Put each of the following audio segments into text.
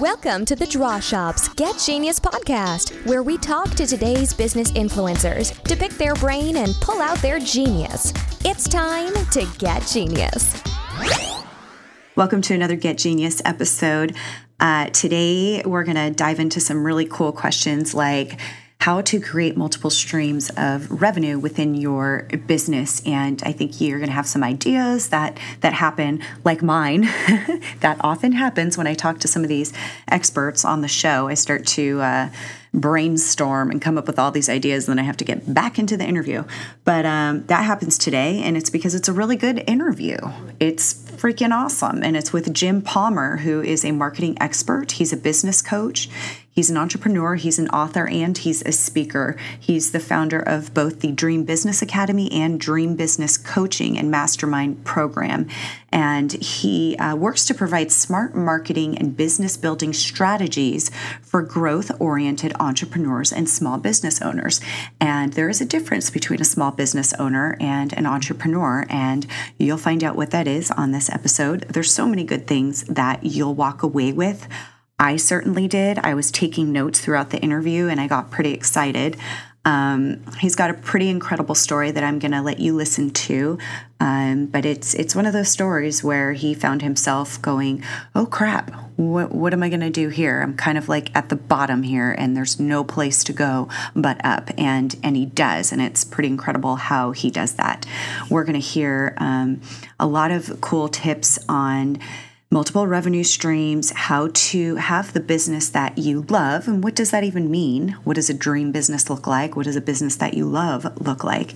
Welcome to the Draw Shop's Get Genius podcast, where we talk to today's business influencers to pick their brain and pull out their genius. It's time to get genius. Welcome to another Get Genius episode. Uh, today, we're going to dive into some really cool questions like, how to create multiple streams of revenue within your business. And i think you're going to have some ideas that that happen like mine that often happens when i talk to some of these experts on the show. I start to uh, brainstorm and come up with all these ideas and then i have to get back into the interview. But um, that happens today and it's because it's a really good interview. It's freaking awesome and it's with jim palmer who is a marketing expert. He's a business coach. He's an entrepreneur, he's an author, and he's a speaker. He's the founder of both the Dream Business Academy and Dream Business Coaching and Mastermind program. And he uh, works to provide smart marketing and business building strategies for growth oriented entrepreneurs and small business owners. And there is a difference between a small business owner and an entrepreneur. And you'll find out what that is on this episode. There's so many good things that you'll walk away with I certainly did. I was taking notes throughout the interview and I got pretty excited. Um, he's got a pretty incredible story that I'm going to let you listen to. Um, but it's it's one of those stories where he found himself going, "Oh crap! What what am I going to do here? I'm kind of like at the bottom here, and there's no place to go but up." And and he does, and it's pretty incredible how he does that. We're going to hear um, a lot of cool tips on multiple revenue streams, how to have the business that you love. And what does that even mean? What does a dream business look like? What does a business that you love look like?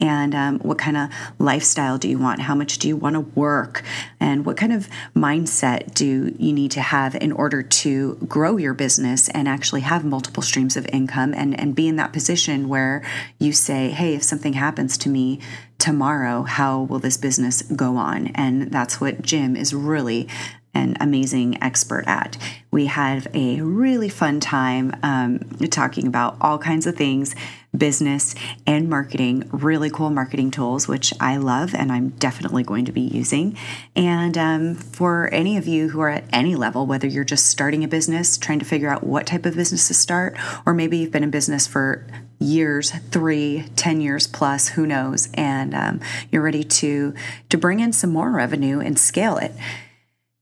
And um, what kind of lifestyle do you want? How much do you want to work? And what kind of mindset do you need to have in order to grow your business and actually have multiple streams of income and, and be in that position where you say hey if something happens to me tomorrow how will this business go on? And that's what jim is really an amazing expert at. We had a really fun time um, talking about all kinds of things business and marketing, really cool marketing tools, which I love and I'm definitely going to be using. And um, for any of you who are at any level, whether you're just starting a business, trying to figure out what type of business to start, or maybe you've been in business for years three ten years plus who knows and um, you're ready to to bring in some more revenue and scale it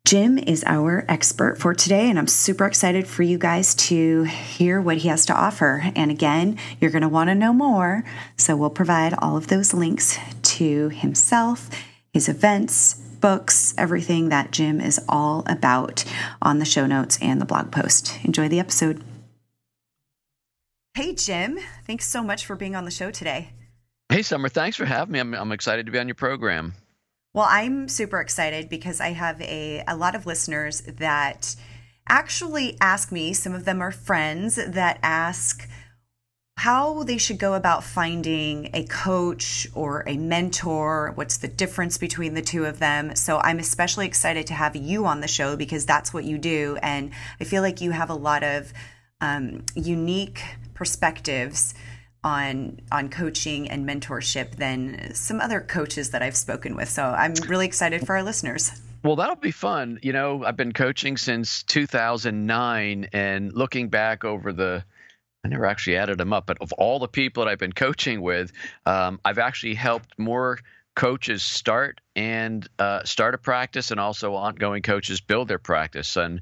Jim is our expert for today, and I'm super excited for you guys to hear what he has to offer. And again, you're going to want to know more. So we'll provide all of those links to himself, his events, books, everything that Jim is all about on the show notes and the blog post. Enjoy the episode. Hey, Jim. Thanks so much for being on the show today. Hey, Summer. Thanks for having me. I'm, I'm excited to be on your program. Well, I'm super excited because I have a, a lot of listeners that actually ask me, some of them are friends that ask how they should go about finding a coach or a mentor, what's the difference between the two of them. So I'm especially excited to have you on the show because that's what you do. And I feel like you have a lot of um, unique perspectives on on coaching and mentorship than some other coaches that I've spoken with. So I'm really excited for our listeners. Well, that'll be fun. You know, I've been coaching since 2009 and looking back over the I never actually added them up, but of all the people that I've been coaching with, um, I've actually helped more coaches start and uh, start a practice and also ongoing coaches build their practice. And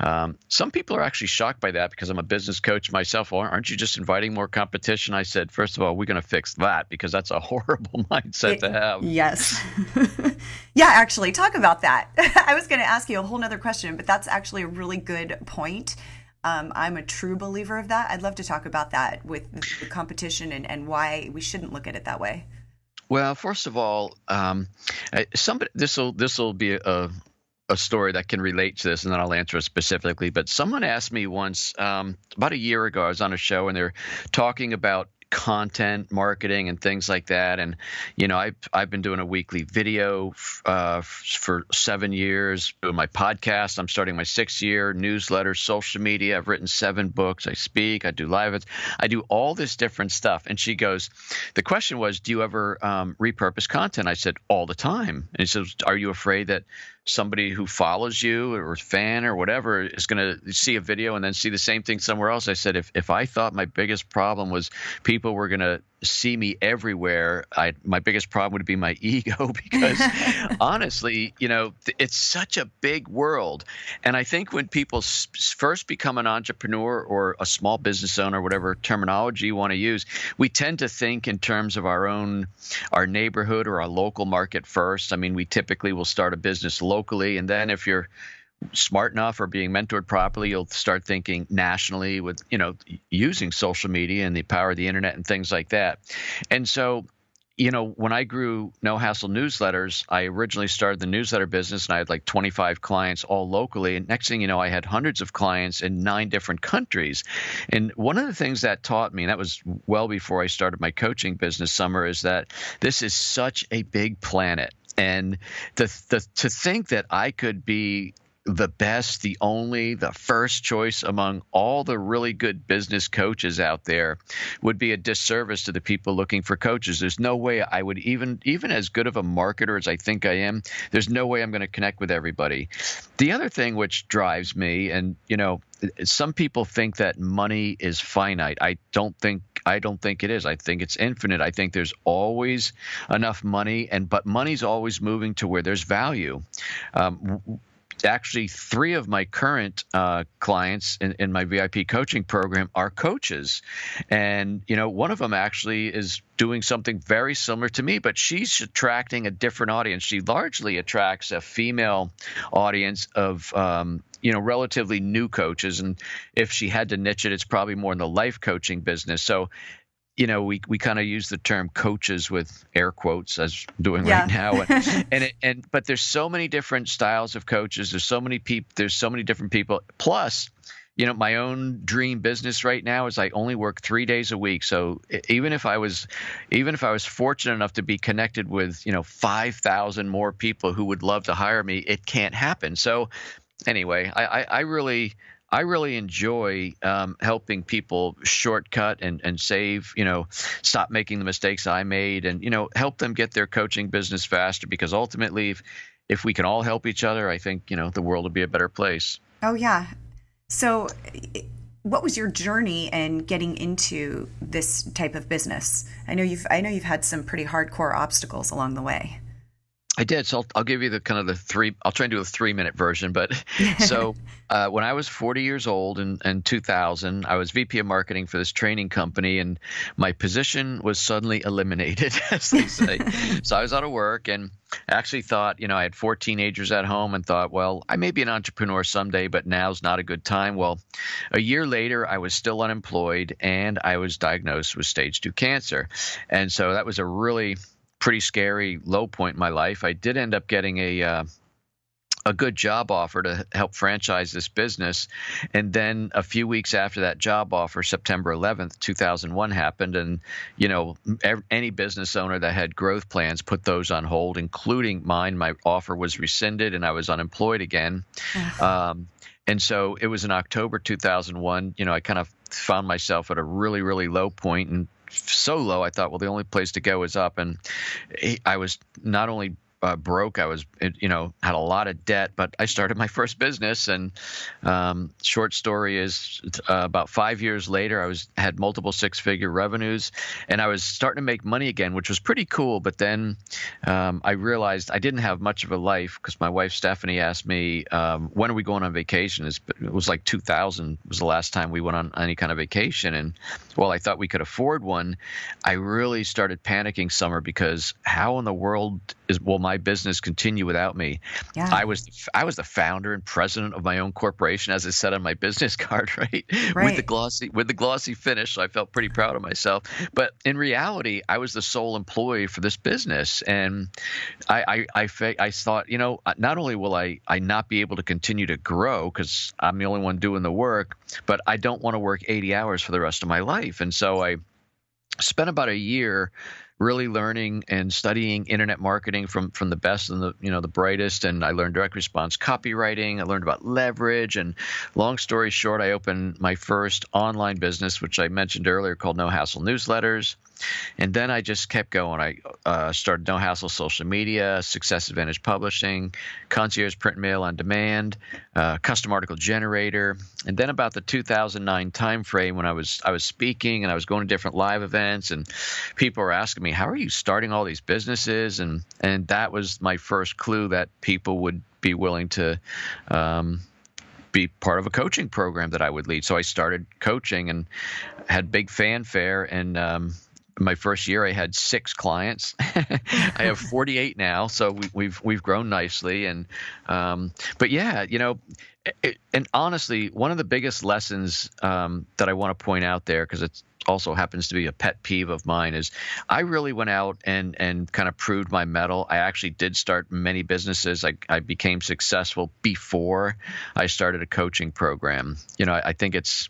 um, some people are actually shocked by that because i'm a business coach myself. Well, aren't you just inviting more competition? I said first of all we're going to fix that because that's a horrible mindset it, to have. yes. Yeah actually talk about that. I was going to ask you a whole nother question but that's actually a really good point. Um, I'm a true believer of that. I'd love to talk about that with the competition and, and why we shouldn't look at it that way. Well, first of all, um, somebody this will this will be a a story that can relate to this, and then I'll answer it specifically. But someone asked me once um, about a year ago. I was on a show, and they're talking about content marketing and things like that. And you know, I've I've been doing a weekly video uh, for seven years. Doing my podcast. I'm starting my sixth year. Newsletter, social media. I've written seven books. I speak. I do live. I do all this different stuff. And she goes, the question was, do you ever um, repurpose content? I said all the time. And she says, are you afraid that somebody who follows you or fan or whatever is going to see a video and then see the same thing somewhere else. I said, if, if I thought my biggest problem was people were going to see me everywhere, I, my biggest problem would be my ego because honestly, you know, it's such a big world. And I think when people first become an entrepreneur or a small business owner, whatever terminology you want to use, we tend to think in terms of our own, our neighborhood or our local market first. I mean, we typically will start a business locally. And then if you're smart enough or being mentored properly, you'll start thinking nationally with, you know, using social media and the power of the internet and things like that. And so, you know, when I grew No Hassle newsletters, I originally started the newsletter business and I had like 25 clients all locally. And next thing you know, I had hundreds of clients in nine different countries. And one of the things that taught me, and that was well before I started my coaching business, Summer, is that this is such a big planet. And the, the, to think that I could be the best, the only, the first choice among all the really good business coaches out there would be a disservice to the people looking for coaches. There's no way I would even even as good of a marketer as I think I am, there's no way I'm going to connect with everybody. The other thing which drives me and you know, some people think that money is finite. I don't think I don't think it is. I think it's infinite. I think there's always enough money, and but money's always moving to where there's value. Um, actually three of my current uh, clients in, in, my VIP coaching program are coaches, and you know one of them actually is doing something very similar to me, but she's attracting a different audience. She largely attracts a female audience of um, you know relatively new coaches, and if she had to niche it, it's probably more in the life coaching business. So you know, we, we kind of use the term coaches with air quotes as I'm doing yeah. right now. And, and, it, and, but there's so many different styles of coaches. There's so many people, there's so many different people. Plus, you know, my own dream business right now is I only work three days a week. So even if I was, even if I was fortunate enough to be connected with, you know, 5,000 more people who would love to hire me, it can't happen. So anyway, I, I, I really, I really enjoy um, helping people shortcut and, and save, you know, stop making the mistakes I made and, you know, help them get their coaching business faster because ultimately, if, if we can all help each other, I think, you know, the world will be a better place. Oh, yeah. So, what was your journey in getting into this type of business? I know you've I know you've had some pretty hardcore obstacles along the way. I did. So I'll, I'll, give you the kind of the three. I'll try and do a three minute version. But so uh, when I was 40 years old in, in 2000, I was VP of marketing for this training company, and my position was suddenly eliminated, as they say. so I was out of work, and I actually thought, you know, I had four teenagers at home, and thought, well, I may be an entrepreneur someday, but now's not a good time. Well, a year later, I was still unemployed, and I was diagnosed with stage two cancer, and so that was a really pretty scary low point in my life. I did end up getting a uh, a good job offer to help franchise this business. And then a few weeks after that job offer, September 11th, 2001 happened. And, you know, any business owner that had growth plans put those on hold, including mine. My offer was rescinded and I was unemployed again. um, and so it was in October 2001. You know, I kind of found myself at a really, really low point and so low, I thought, well, the only place to go is up. And I was not only uh, broke. I was, you know, had a lot of debt, but I started my first business. And um, short story is, uh, about five years later, I was had multiple six figure revenues, and I was starting to make money again, which was pretty cool. But then um, I realized I didn't have much of a life because my wife Stephanie asked me, um, "When are we going on vacation?" It was like 2000 was the last time we went on any kind of vacation, and well, I thought we could afford one. I really started panicking summer because how in the world is will my business continue without me? Yeah. I was I was the founder and president of my own corporation, as I said on my business card, right? right? With the glossy with the glossy finish, so I felt pretty proud of myself. But in reality, I was the sole employee for this business, and I I I, I thought, you know, uh, not only will I I not be able to continue to grow because I'm the only one doing the work, but I don't want to work 80 hours for the rest of my life, and so I spent about a year really learning and studying internet marketing from from the best and the you know the brightest. And I learned direct response copywriting. I learned about leverage. And long story short I opened my first online business which I mentioned earlier called No Hassle Newsletters and then I just kept going. I uh, started No Hassle Social Media, Success Advantage Publishing, Concierge Print Mail on Demand, uh, Custom Article Generator, and then about the 2009 timeframe when I was I was speaking and I was going to different live events, and people were asking me, "How are you starting all these businesses?" and and that was my first clue that people would be willing to. Um, be part of a coaching program that I would lead. So I started coaching and had big fanfare. And um, my first year, I had six clients. I have 48 now, so we, have we've, we've grown nicely. And um, but yeah, you know, it, and honestly, one of the biggest lessons um, that I want to point out there because it also happens to be a pet peeve of mine is I really went out and and kind of proved my mettle. I actually did start many businesses. I, I became successful before I started a coaching program. You know, I, I think it's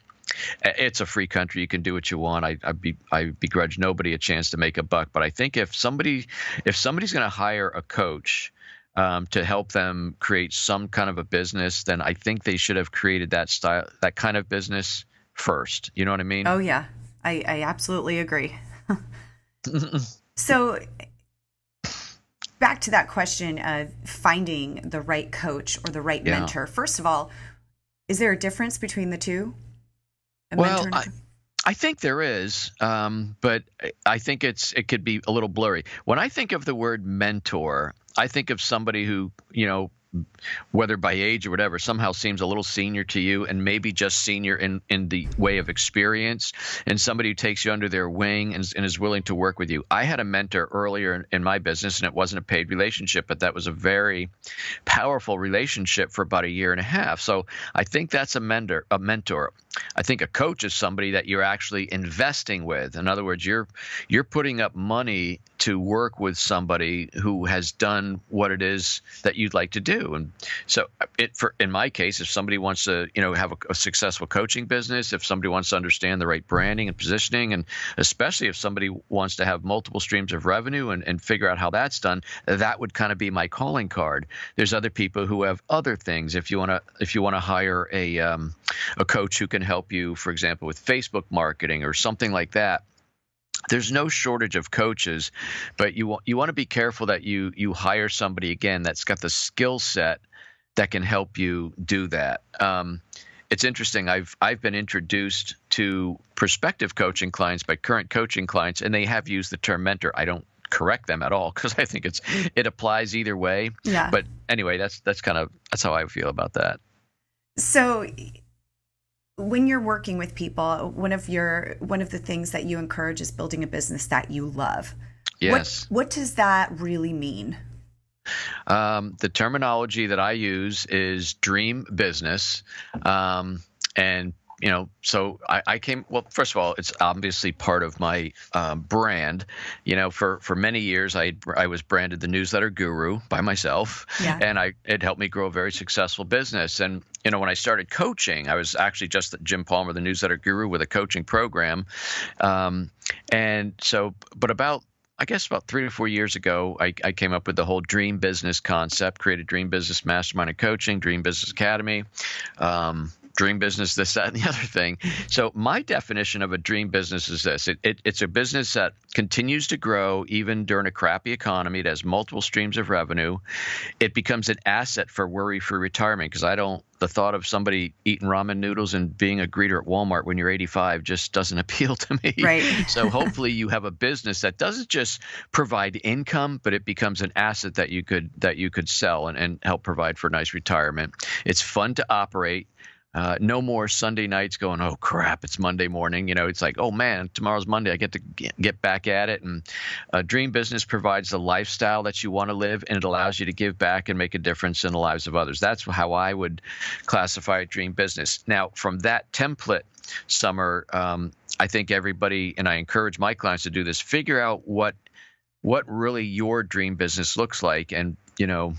it's a free country. You can do what you want. I, I, be, I begrudge nobody a chance to make a buck. But I think if somebody if somebody's going to hire a coach um, to help them create some kind of a business, then I think they should have created that style that kind of business first. You know what I mean? Oh yeah, I, I absolutely agree. so, back to that question of finding the right coach or the right yeah. mentor. First of all, is there a difference between the two? Well, I, I, think there is, um, but I think it's it could be a little blurry. When I think of the word mentor, I think of somebody who you know whether by age or whatever, somehow seems a little senior to you and maybe just senior in, in the way of experience and somebody who takes you under their wing and, and is willing to work with you. I had a mentor earlier in, in, my business and it wasn't a paid relationship, but that was a very powerful relationship for about a year and a half. So I think that's a mentor, a mentor. I think a coach is somebody that you're actually investing with. In other words, you're you're putting up money to work with somebody who has done what it is that you'd like to do. And so, it for in my case, if somebody wants to, you know, have a, a successful coaching business, if somebody wants to understand the right branding and positioning, and especially if somebody wants to have multiple streams of revenue and, and figure out how that's done, that would kind of be my calling card. There's other people who have other things. If you want to, if you want to hire a um, a coach who can help you, for example, with Facebook marketing or something like that there's no shortage of coaches, but you want you want to be careful that you you hire somebody again that's got the skill set that can help you do that. Um, it's interesting. I've I've been introduced to prospective coaching clients by current coaching clients, and they have used the term mentor. I don't correct them at all because I think it's it applies either way. Yeah. But anyway, that's that's kind of that's how I feel about that. So when you're working with people, one of your one of the things that you encourage is building a business that you love. Yes. What, what does that really mean? Um, the terminology that I use is dream business, um, and you know, so I, I, came. Well, first of all, it's obviously part of my um, brand. You know, for for many years, I I was branded the newsletter guru by myself, yeah. and I it helped me grow a very successful business. And you know, when I started coaching, I was actually just Jim Palmer, the newsletter guru, with a coaching program. Um, and so, but about I guess about three to four years ago, I, I, came up with the whole dream business concept, created Dream Business Mastermind and Coaching, Dream Business Academy. Um, dream business, this, that, and the other thing. So my definition of a dream business is this: it, it, it's a business that continues to grow even during a crappy economy. It has multiple streams of revenue. It becomes an asset for worry-free retirement because I don't. The thought of somebody eating ramen noodles and being a greeter at Walmart when you're 85 just doesn't appeal to me. Right. so hopefully you have a business that doesn't just provide income, but it becomes an asset that you could that you could sell and, and help provide for a nice retirement. It's fun to operate. Uh, no more Sunday nights going, oh crap, it's Monday morning. You know, it's like, oh man, tomorrow's Monday. I get to get back at it. And uh, Dream Business provides the lifestyle that you want to live, and it allows you to give back and make a difference in the lives of others. That's how I would classify a Dream Business. Now, from that template, Summer, um, I think everybody, and I encourage my clients to do this, figure out what what really your dream business looks like and you know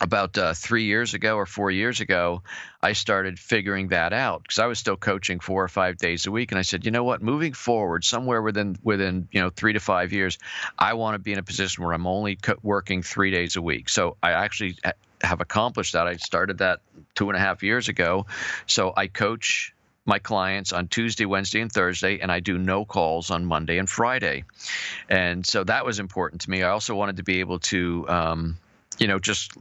about uh, three years ago or four years ago, I started figuring that out because I was still coaching four or five days a week, and I said, you know what, moving forward, somewhere within within you know three to five years, I want to be in a position where I'm only co- working three days a week. So I actually have accomplished that. I started that two and a half years ago. So I coach my clients on Tuesday, Wednesday, and Thursday, and I do no calls on Monday and Friday. And so that was important to me. I also wanted to be able to. Um, you know, just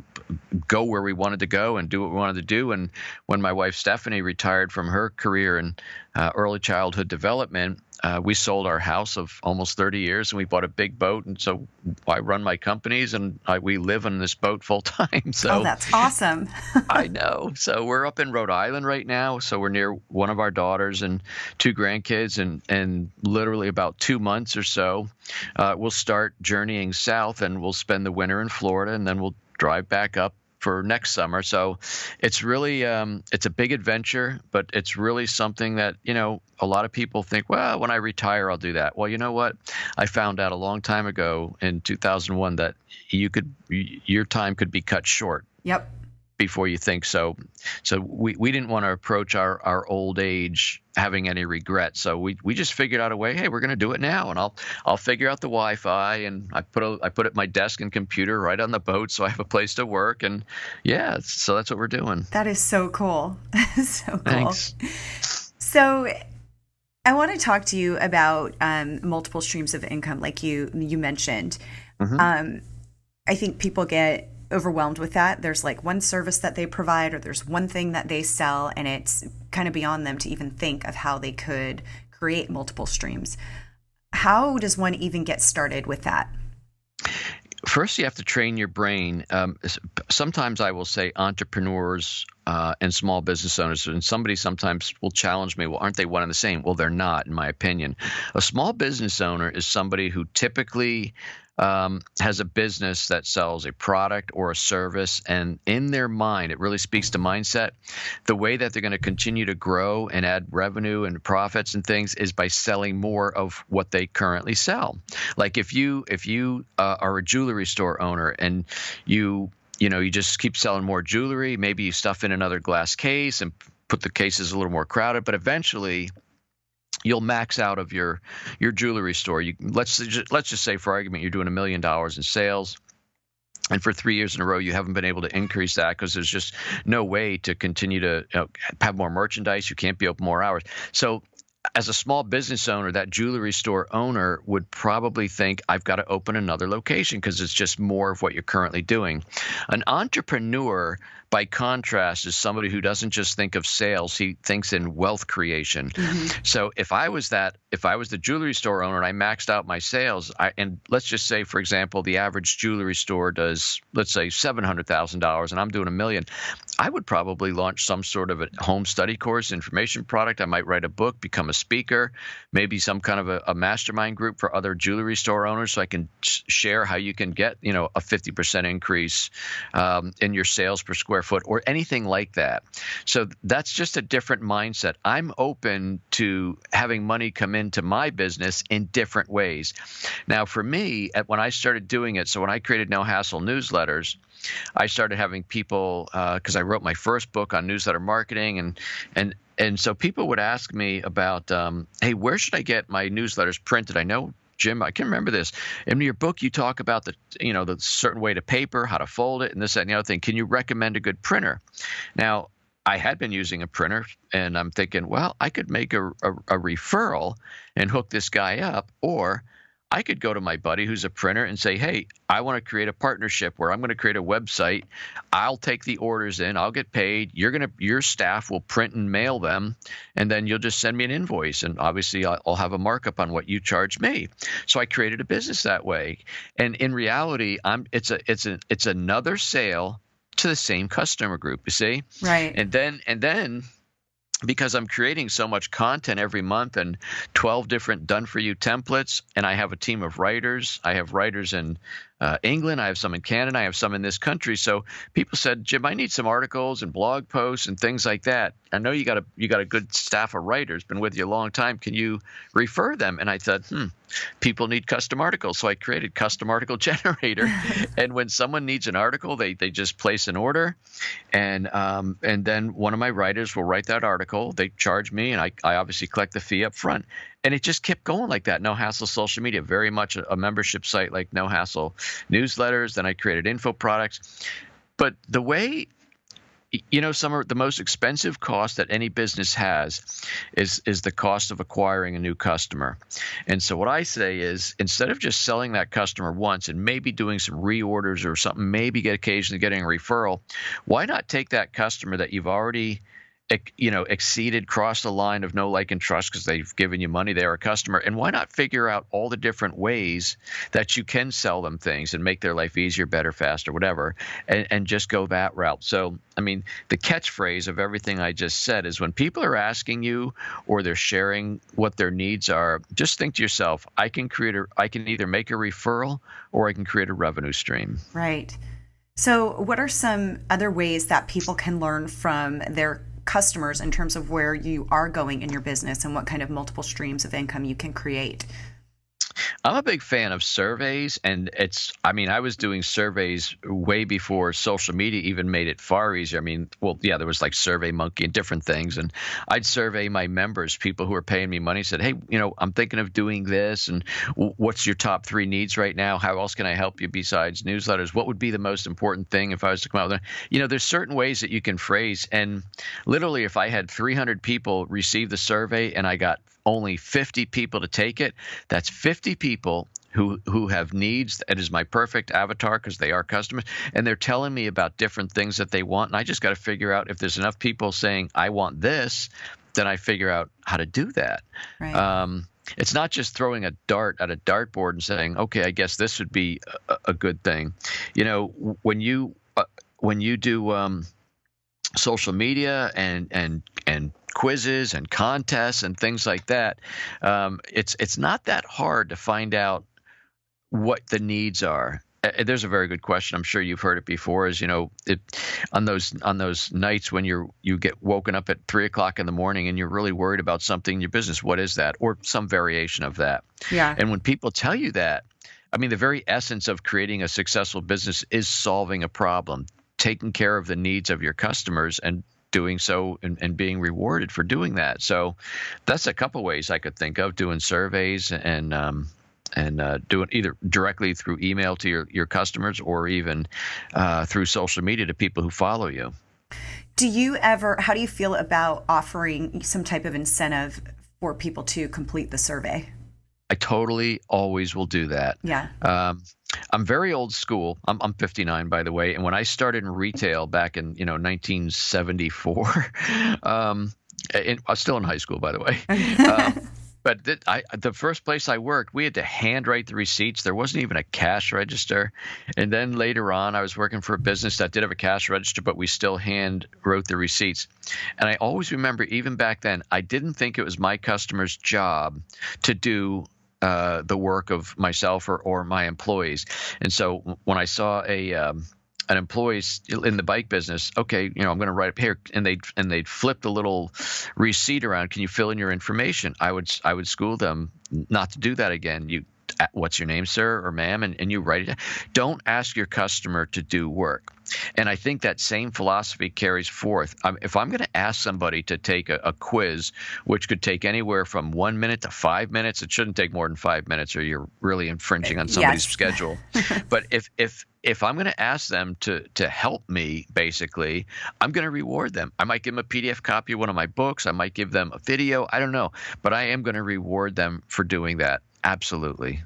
go where we wanted to go and do what we wanted to do. And when my wife Stephanie retired from her career in uh, early childhood development, uh, we sold our house of almost 30 years and we bought a big boat. And so I run my companies and I, we live on this boat full time. So oh, that's awesome. I know. So we're up in Rhode Island right now. So we're near one of our daughters and two grandkids. And, and literally about two months or so, uh, we'll start journeying south and we'll spend the winter in Florida and then we'll drive back up for next summer. So it's really um, it's a big adventure, but it's really something that you know a lot of people think, well, when I retire, I'll do that. Well, you know what? I found out a long time ago in 2001 that you could your time could be cut short. Yep before you think so. So we, we didn't want to approach our, our old age having any regret. So we, we just figured out a way. Hey, we're going to do it now, and I'll I'll figure out the Wi-Fi, and I put a, I put it my desk and computer right on the boat, so I have a place to work, and yeah, so that's what we're doing. That is so cool. so cool. Thanks. So. I want to talk to you about um, multiple streams of income, like you you mentioned. Mm-hmm. Um, I think people get overwhelmed with that. There's like one service that they provide, or there's one thing that they sell, and it's kind of beyond them to even think of how they could create multiple streams. How does one even get started with that? First, you have to train your brain. Um, sometimes I will say entrepreneurs uh, and small business owners, and somebody sometimes will challenge me, well, aren't they one and the same? Well, they're not, in my opinion. A small business owner is somebody who typically um, has a business that sells a product or a service, and in their mind, it really speaks to mindset. The way that they're going to continue to grow and add revenue and profits and things is by selling more of what they currently sell. Like if you if you uh, are a jewelry store owner and you you know you just keep selling more jewelry, maybe you stuff in another glass case and put the cases a little more crowded, but eventually you'll max out of your your jewelry store. You let's just, let's just say for argument you're doing a million dollars in sales and for three years in a row you haven't been able to increase that because there's just no way to continue to you know, have more merchandise you can't be open more hours so as a small business owner, that jewelry store owner would probably think, I've got to open another location because it's just more of what you're currently doing. An entrepreneur by contrast is somebody who doesn't just think of sales he thinks in wealth creation mm-hmm. so if i was that if i was the jewelry store owner and i maxed out my sales I, and let's just say for example the average jewelry store does let's say $700000 and i'm doing a million i would probably launch some sort of a home study course information product i might write a book become a speaker maybe some kind of a, a mastermind group for other jewelry store owners so i can share how you can get you know a 50% increase um, in your sales per square square foot or anything like that. So that's just a different mindset. I'm open to having money come into my business in different ways. Now, for me, when I started doing it, so when I created No Hassle newsletters, I started having people because uh, I wrote my first book on newsletter marketing and and and so people would ask me about, um, hey, where should I get my newsletters printed? I know Jim, I can remember this. In your book, you talk about the, you know, the certain way to paper, how to fold it, and this, that, and the other thing. Can you recommend a good printer? Now, I had been using a printer, and I'm thinking, well, I could make a, a, a referral and hook this guy up, or I could go to my buddy who's a printer and say, "Hey, I want to create a partnership where I'm going to create a website. I'll take the orders in, I'll get paid. You're going to your staff will print and mail them, and then you'll just send me an invoice, and obviously I'll have a markup on what you charge me." So I created a business that way, and in reality, I'm it's a it's a it's another sale to the same customer group. You see, right? And then and then because I'm creating so much content every month and 12 different done for you templates, and I have a team of writers. I have writers in uh, England. I have some in Canada. I have some in this country. So people said, Jim, I need some articles and blog posts and things like that. I know you got a you got a good staff of writers, been with you a long time. Can you refer them? And I thought, hmm, people need custom articles. So I created custom article generator. and when someone needs an article, they they just place an order, and um, and then one of my writers will write that article. They charge me, and I I obviously collect the fee up front and it just kept going like that. No hassle social media, very much a, membership site like No Hassle newsletters. Then I created info products. But the way you know, some of the most expensive cost that any business has is is the cost of acquiring a new customer. And so what I say is instead of just selling that customer once and maybe doing some reorders or something, maybe get occasionally getting a referral, why not take that customer that you've already you know exceeded crossed the line of no like and trust because they've given you money they're a customer. And why not figure out all the different ways that you can sell them things and make their life easier better faster whatever and, and just go that route? So i mean the catchphrase of everything i just said is when people are asking you or they're sharing what their needs are just think to yourself i can create a i can either make a referral or i can create a revenue stream. Right. So, what are some other ways that people can learn from their customers in terms of where you are going in your business and what kind of multiple streams of income you can create? I'm a big fan of surveys, and it's, I mean, I was doing surveys way before social media even made it far easier. I mean, well, yeah, there was like Survey Monkey and different things, and I'd survey my members, people who are paying me money, said, hey, you know, I'm thinking of doing this, and what's your top three needs right now? How else can I help you besides newsletters? What would be the most important thing if I was to come out with, you know, there's certain ways that you can phrase, and literally, if I had 300 people receive the survey and I got only 50 people to take it, that's 50 people who who have needs that is my perfect avatar because they are customers and they're telling me about different things that they want and I just got to figure out if there's enough people saying I want this then I figure out how to do that. Right. Um, it's not just throwing a dart at a dartboard and saying, "Okay, I guess this would be a, a good thing." You know, when you uh, when you do um, social media and and and quizzes and contests and things like that, um, it's it's not that hard to find out what the needs are. Uh, there's a very good question. I'm sure you've heard it before. Is you know, it, on those on those nights when you're you get woken up at three o'clock in the morning and you're really worried about something in your business. What is that, or some variation of that? Yeah. And when people tell you that, I mean, the very essence of creating a successful business is solving a problem, taking care of the needs of your customers, and doing so and, and being rewarded for doing that. So that's a couple ways I could think of doing surveys and um, and uh, doing either directly through email to your, your customers or even uh, through social media to people who follow you. Do you ever, how do you feel about offering some type of incentive for people to complete the survey? I totally always will do that. Yeah. Um, I'm very old school. I'm, I'm 59, by the way. And when I started in retail back in you know 1974, um, in, I was still in high school, by the way. Um, but th- I, the first place I worked, we had to handwrite the receipts. There wasn't even a cash register. And then later on, I was working for a business that did have a cash register, but we still hand wrote the receipts. And I always remember, even back then, I didn't think it was my customer's job to do uh, the work of myself or, or my employees. And so when I saw a um, an employee in the bike business, okay, you know, I'm going to write up here, and they and they'd flip the little receipt around. Can you fill in your information? I would I would school them not to do that again. You what's your name, sir or ma'am, and, and you write it. Don't ask your customer to do work. And I think that same philosophy carries forth. Um, if I'm going to ask somebody to take a, a, quiz, which could take anywhere from one minute to five minutes, it shouldn't take more than five minutes, or you're really infringing on somebody's yes. schedule. but if if if I'm going to ask them to to help me, basically, I'm going to reward them. I might give them a PDF copy of one of my books. I might give them a video. I don't know, but I am going to reward them for doing that. Absolutely.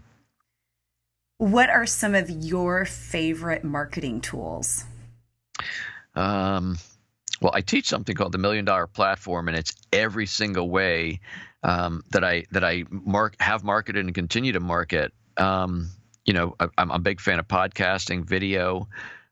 What are some of your favorite marketing tools? Um, well, I teach something called the Million Dollar Platform, and it's every single way um, that I that I mark have marketed and continue to market. Um, you know, I, am a big fan of podcasting, video,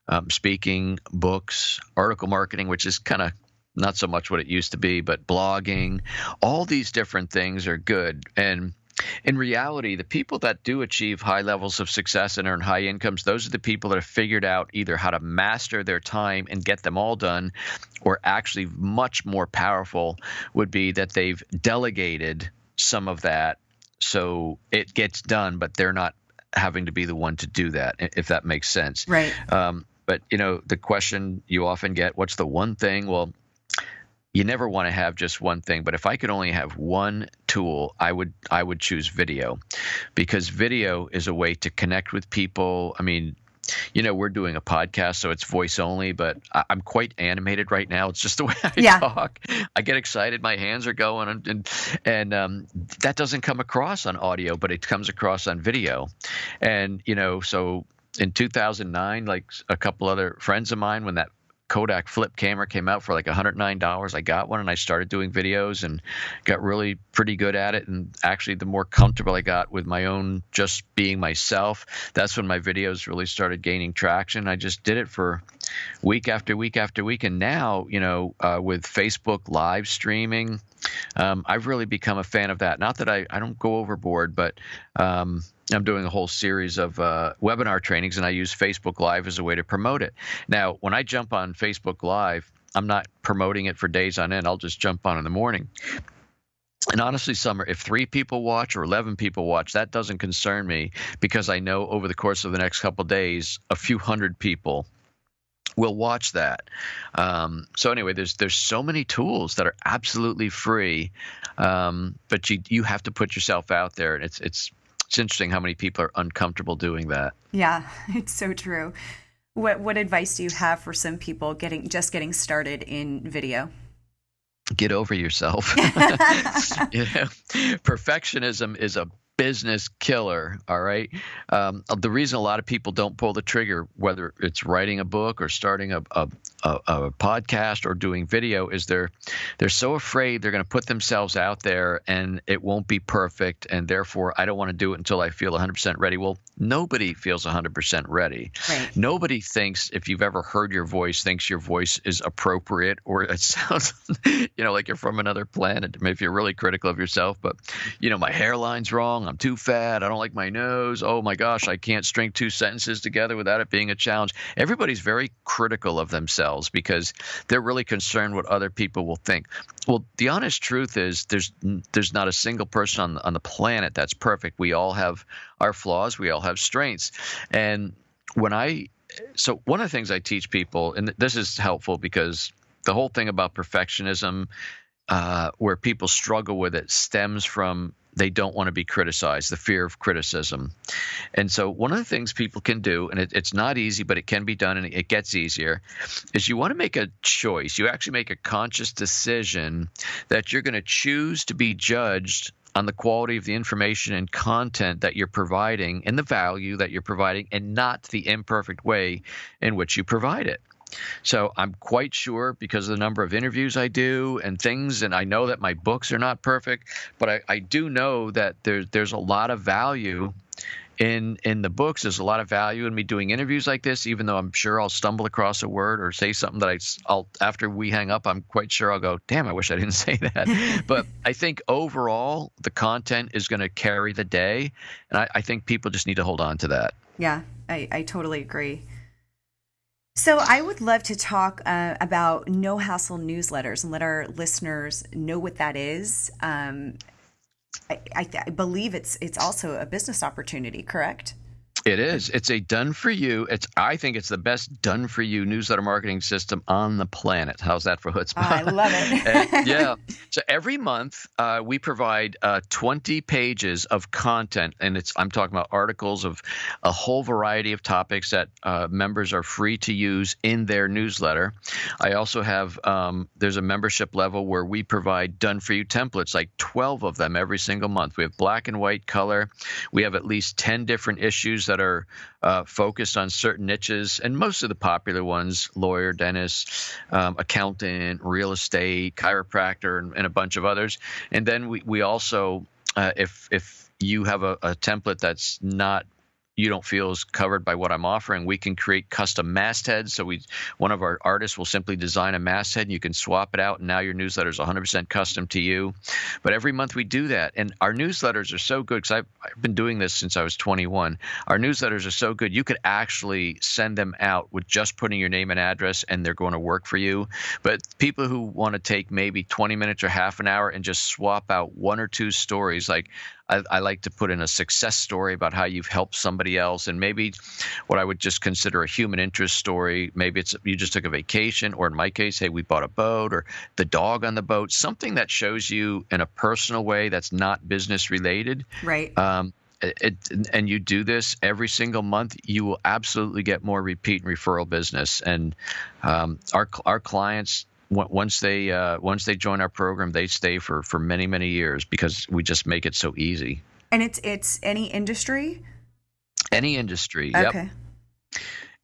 um, speaking, books, article marketing, which is kind of not so much what it used to be, but blogging. All these different things are good, and in reality, the people that do achieve high levels of success and earn high incomes, those are the people that have figured out either how to master their time and get them all done, or actually much more powerful would be that they've delegated some of that so it gets done, but they're not having to be the one to do that, if that makes sense. Right. Um, but you know, the question you often get, what's the one thing? Well, you never want to have just one thing but if i could only have one tool i would i would choose video because video is a way to connect with people i mean you know, we're doing a podcast, so it's voice only, but I, am quite animated right now. It's just the way I yeah. talk. I get excited, my hands are going, and and, and um, that doesn't come across on audio, but it comes across on video. And you know, so in 2009, like a couple other friends of mine, when that Kodak flip camera came out for like $109. I got one and I started doing videos and got really pretty good at it. And actually, the more comfortable I got with my own just being myself, that's when my videos really started gaining traction. I just did it for week after week after week. And now, you know, uh, with Facebook live streaming, um, I've really become a fan of that. Not that I, I don't go overboard, but um, I'm doing a whole series of uh, webinar trainings, and I use Facebook Live as a way to promote it. Now, when I jump on Facebook Live, I'm not promoting it for days on end. I'll just jump on in the morning. And honestly, Summer, if three people watch or 11 people watch, that doesn't concern me because I know over the course of the next couple days, a few hundred people will watch that. Um, so anyway, there's there's so many tools that are absolutely free, um, but you you have to put yourself out there, and it's it's it's interesting how many people are uncomfortable doing that. Yeah, it's so true. What what advice do you have for some people getting just getting started in video? Get over yourself. you know, perfectionism is a business killer. All right. Um, the reason a lot of people don't pull the trigger, whether it's writing a book or starting a, a, a, a podcast or doing video, is they're they're so afraid they're going to put themselves out there and it won't be perfect, and therefore I don't want to do it until I feel 100% ready. Well, nobody feels 100% ready. Right. Nobody thinks if you've ever heard your voice thinks your voice is appropriate or it sounds, you know, like you're from another planet. Maybe if you're really critical of yourself, but you know, my hairline's wrong. I'm too fat. I don't like my nose. Oh my gosh, I can't string two sentences together without it being a challenge. Everybody's very critical of themselves because they're really concerned what other people will think. Well, the honest truth is there's there's not a single person on on the planet that's perfect. We all have our flaws. We all have strengths. And when I so one of the things I teach people, and this is helpful because the whole thing about perfectionism, uh, where people struggle with it, stems from they don't want to be criticized, the fear of criticism. And so, one of the things people can do, and it, it's not easy, but it can be done and it gets easier, is you want to make a choice. You actually make a conscious decision that you're going to choose to be judged on the quality of the information and content that you're providing and the value that you're providing, and not the imperfect way in which you provide it. So I'm quite sure because of the number of interviews I do and things, and I know that my books are not perfect, but I, I do know that there's there's a lot of value in in the books. There's a lot of value in me doing interviews like this, even though I'm sure I'll stumble across a word or say something that I, I'll after we hang up, I'm quite sure I'll go, damn, I wish I didn't say that. but I think overall the content is going to carry the day, and I, I think people just need to hold on to that. Yeah, I, I totally agree. So, I would love to talk uh, about no hassle newsletters and let our listeners know what that is. Um, I, I, I, believe it's it's also a business opportunity, correct? It is. It's a done for you. It's I think it's the best done for you newsletter marketing system on the planet. How's that for chutzpah? I love it. yeah. So every month uh, we provide uh, 20 pages of content, and it's I'm talking about articles of a whole variety of topics that uh, members are free to use in their newsletter. I also have um, there's a membership level where we provide done for you templates, like 12 of them every single month. We have black and white color. We have at least 10 different issues that are uh, focused on certain niches, and most of the popular ones lawyer, dentist, um, accountant, real estate, chiropractor, and, and, a bunch of others. And then we, we also, uh, if, if you have a, a template that's not you don't feel is covered by what I'm offering, we can create custom mastheads. So we, one of our artists will simply design a masthead, and you can swap it out, and now your newsletter is 100% custom to you. But every month we do that, and our newsletters are so good because I've, I've been doing this since I was 21. Our newsletters are so good you could actually send them out with just putting your name and address, and they're going to work for you. But people who want to take maybe 20 minutes or half an hour and just swap out one or two stories, like I, I, like to put in a success story about how you've helped somebody else, and maybe what I would just consider a human interest story. Maybe it's you just took a vacation, or in my case, hey, we bought a boat, or the dog on the boat. Something that shows you in a personal way that's not business related. Right. Um, it, and you do this every single month, you will absolutely get more repeat and referral business. And um, our our clients once they uh, once they join our program, they stay for for many many years because we just make it so easy. And it's it's any industry. Any industry. Okay. Yep.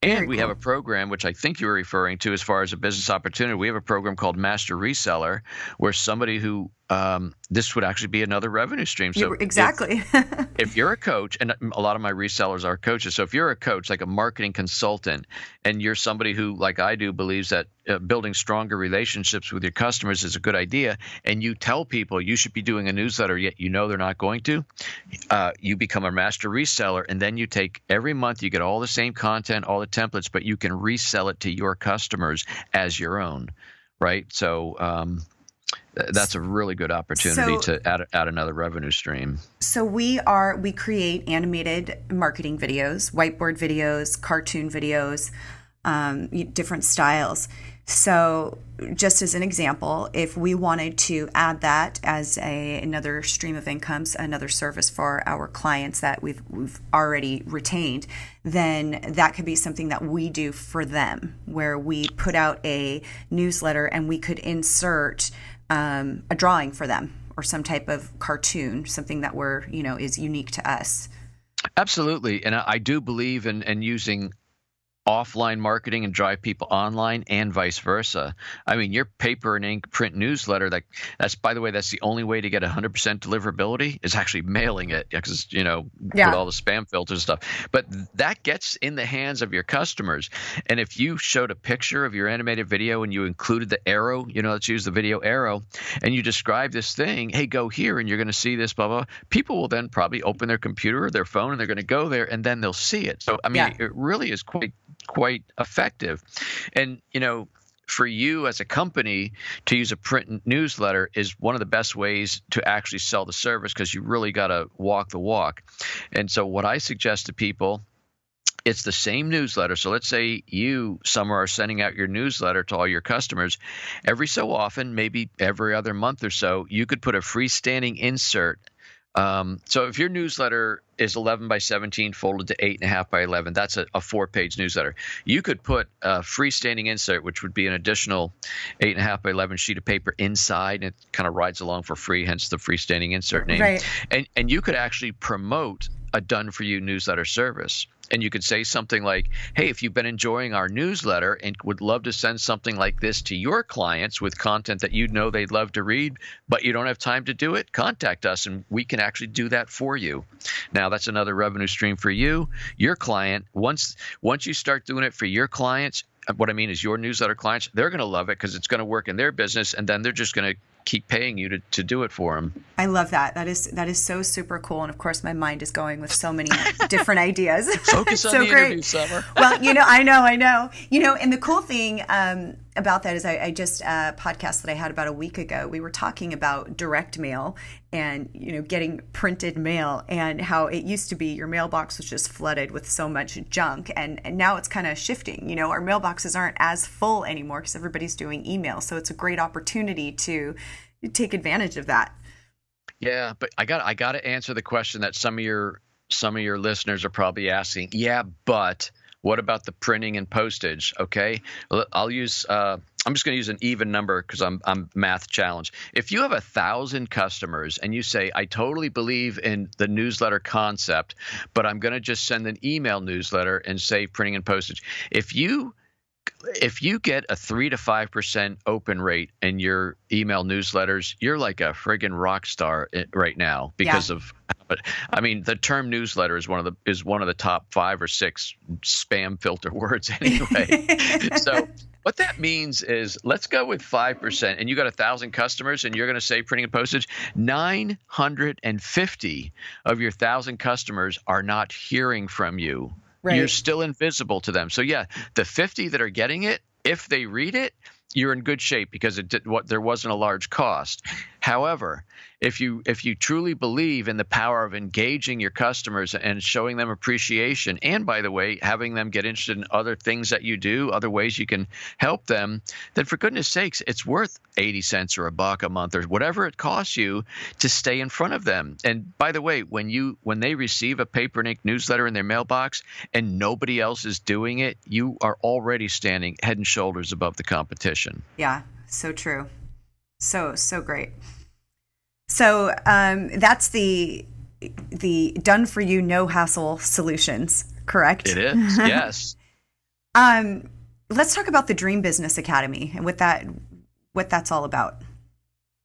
And we cool. have a program, which I think you were referring to as far as a business opportunity. We have a program called Master Reseller, where somebody who um, this would actually be another revenue stream. So exactly, if, if, you're a coach, and a lot of my resellers are coaches, so if you're a coach, like a marketing consultant, and you're somebody who, like I do, believes that uh, building stronger relationships with your customers is a good idea, and you tell people you should be doing a newsletter, yet you know they're not going to, uh, you become a master reseller, and then you take every month you get all the same content, all the templates, but you can resell it to your customers as your own, right? So. Um, that's a really good opportunity so, to add, add another revenue stream. So we are we create animated marketing videos, whiteboard videos, cartoon videos, um, different styles. So just as an example, if we wanted to add that as a, another stream of incomes, another service for our clients that we've we've already retained, then that could be something that we do for them, where we put out a newsletter and we could insert um, a drawing for them or some type of cartoon, something that we're you know is unique to us. Absolutely, and I do believe in, in using offline marketing and drive people online and vice versa. I mean, your paper and ink print newsletter that that's by the way that's the only way to get 100% deliverability is actually mailing it because you know yeah. with all the spam filters stuff. But that gets in the hands of your customers. And if you showed a picture of your animated video and you included the arrow, you know, let's use the video arrow and you describe this thing, hey, go here and you're going to see this blah blah. People will then probably open their computer or their phone and they're going to go there and then they'll see it. So I mean, yeah. it really is quite quite effective. And, you know, for you as a company to use a print newsletter is one of the best ways to actually sell the service because you really got to walk the walk. And so, what I suggest to people it's the same newsletter. So let's say you, Summer, are sending out your newsletter to all your customers. Every so often, maybe every other month or so, you could put a freestanding insert um, so if your newsletter is 11 by 17 folded to 8.5 by 11, that's a, a four page newsletter. You could put a freestanding insert, which would be an additional 8.5 by 11 sheet of paper inside, and it kind of rides along for free, hence the freestanding insert name. Right. And, and you could actually promote a done for you newsletter service and you could say something like, Hey, if you've been enjoying our newsletter and would love to send something like this to your clients with content that you know they'd love to read, but you don't have time to do it, contact us and we can actually do that for you. Now, that's another revenue stream for you. Your client, once once you start doing it for your clients, what I mean is your newsletter clients, they're going to love it because it's going to work in their business and then they're just going to keep paying you to, to do it for them. I love that. That is that is so super cool. And of course, my mind is going with so many different ideas. Focus on so the great. interview, Summer. well, you know, I know, I know. You know, and the cool thing um, about that is I, I just uh, podcast that I had about a week ago. We were talking about direct mail and you know getting printed mail and how it used to be your mailbox was just flooded with so much junk and, and now it's kind of shifting you know our mailboxes aren't as full anymore because everybody's doing email so it's a great opportunity to take advantage of that. Yeah, but I got I got to answer the question that some of your some of your listeners are probably asking. Yeah, but what about the printing and postage? Okay, I'll use. Uh, I'm just going to use an even number because I'm I'm math challenged. If you have a thousand customers and you say I totally believe in the newsletter concept, but I'm going to just send an email newsletter and save printing and postage. If you if you get a three to five percent open rate in your email newsletters, you're like a friggin' rock star eh, right now because yeah. of. I mean, the term newsletter is one of the is one of the top five or six spam filter words anyway. so what that means is let's go with 5% and you got a thousand customers and you're going to say printing and postage 950 of your thousand customers are not hearing from you Right. You're still invisible to them. So yeah, the 50 that are getting it, if they read it, you're in good shape because it did what there wasn't a large cost. However, if you if you truly believe in the power of engaging your customers and showing them appreciation and by the way having them get interested in other things that you do other ways you can help them then for goodness sakes it's worth 80 cents or a buck a month or whatever it costs you to stay in front of them. And by the way when you when they receive a paper and ink newsletter in their mailbox and nobody else is doing it you are already standing head and shoulders above the competition. Yeah so true so so great so um, that's the the done for you no hassle solutions, correct? It is. Yes. um, let's talk about the Dream Business Academy and what that what that's all about.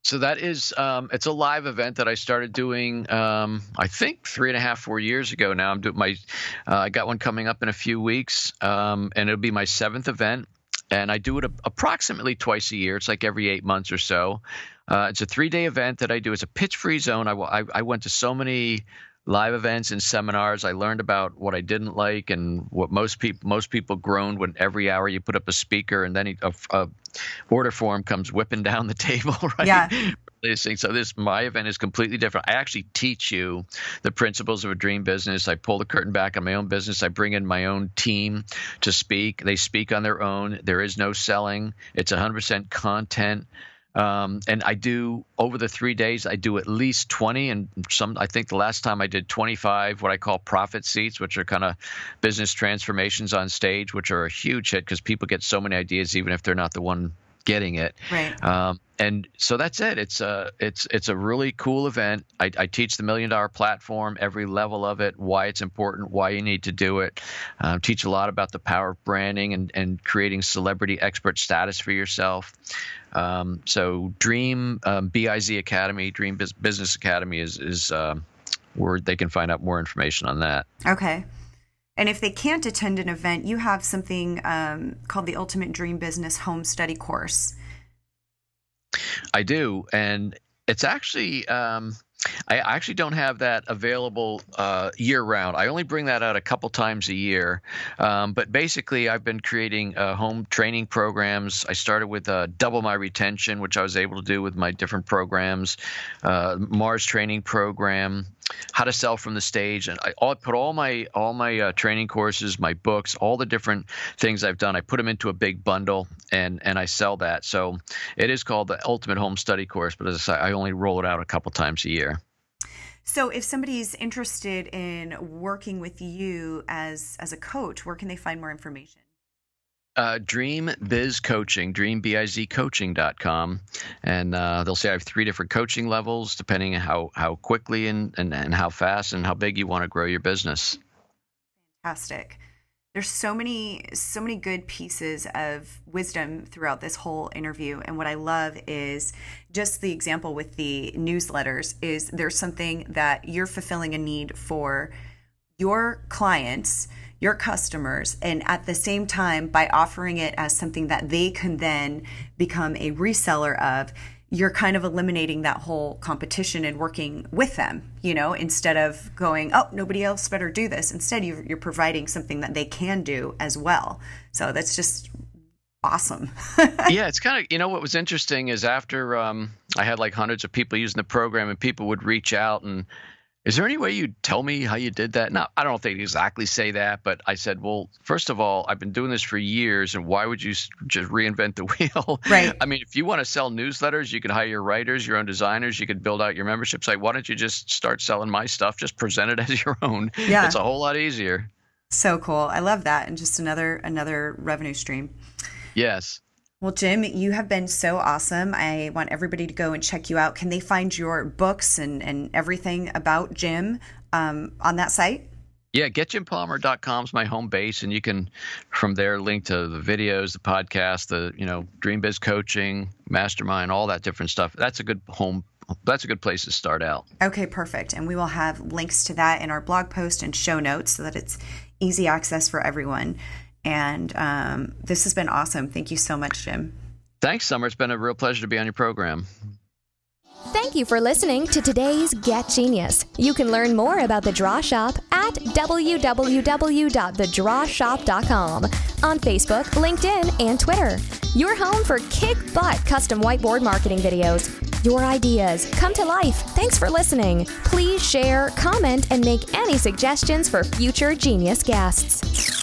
So that is um, it's a live event that I started doing um, I think three and a half four years ago now. I'm doing my uh, I got one coming up in a few weeks um, and it'll be my seventh event and I do it a, approximately twice a year. It's like every eight months or so. Uh, it's a three day event that I do. It's a pitch free zone. I, went to so many live events and seminars. I learned about what I didn't like and what most people most people groaned when every hour you put up a speaker and then a, a order form comes whipping down the table, right? Yeah. So this my event is completely different. I actually teach you the principles of a dream business. I pull the curtain back on my own business. I bring in my own team to speak. They speak on their own. There is no selling. It's 100% content. Um, and I do over the three days, I do at least 20. And some, I think the last time I did 25, what I call profit seats, which are kind of business transformations on stage, which are a huge hit because people get so many ideas, even if they're not the one getting it. Right. Um, and so that's it. It's a it's it's a really cool event. I, I, teach the million dollar platform, every level of it, why it's important, why you need to do it. Um, teach a lot about the power of branding and and creating celebrity expert status for yourself. Um, so Dream um, Biz Academy, Dream Business Academy is is uh, where they can find out more information on that. Okay. And if they can't attend an event, you have something um, called the Ultimate Dream Business Home Study Course. I do, and it's actually um, I actually don't have that available uh, year round. I only bring that out a couple times a year. Um, but basically, I've been creating uh, home training programs. I started with uh, Double My Retention, which I was able to do with my different programs, uh, Mars Training Program, How to Sell from the Stage, and I, put all my all my uh, training courses, my books, all the different things I've done. I put them into a big bundle, and and I sell that. So it is called the Ultimate Home Study Course, but as I say, I only roll it out a couple times a year. So, if somebody's interested in working with you as as a coach, where can they find more information? Uh, Dream Biz Coaching, dreambizcoaching.com. And uh, they'll say I have three different coaching levels depending on how, how quickly and, and, and how fast and how big you want to grow your business. Fantastic there's so many so many good pieces of wisdom throughout this whole interview and what i love is just the example with the newsletters is there's something that you're fulfilling a need for your clients your customers and at the same time by offering it as something that they can then become a reseller of you're kind of eliminating that whole competition and working with them, you know, instead of going, oh, nobody else better do this. Instead, you're, you're providing something that they can do as well. So that's just awesome. yeah, it's kind of, you know, what was interesting is after um, I had like hundreds of people using the program and people would reach out and, is there any way you'd tell me how you did that? Now, I don't think exactly say that, but I said, well, first of all, I've been doing this for years, and why would you just reinvent the wheel? Right. I mean, if you want to sell newsletters, you can hire your writers, your own designers, you could build out your membership site. Why don't you just start selling my stuff? Just present it as your own. Yeah. It's a whole lot easier. So cool. I love that. And just another another revenue stream. Yes. Well, Jim, you have been so awesome. I want everybody to go and check you out. Can they find your books and, and everything about Jim um, on that site? Yeah, getjimpalmer.com is my home base, and you can from there link to the videos, the podcast, the you know Dream Biz coaching, mastermind, all that different stuff. That's a good home. That's a good place to start out. Okay, perfect. And we will have links to that in our blog post and show notes so that it's easy access for everyone. And um, this has been awesome. Thank you so much, Jim. Thanks, Summer. It's been a real pleasure to be on your program. Thank you for listening to today's Get Genius. You can learn more about the Draw Shop at www.thedrawshop.com on Facebook, LinkedIn, and Twitter. Your home for kick butt custom whiteboard marketing videos. Your ideas come to life. Thanks for listening. Please share, comment, and make any suggestions for future Genius guests.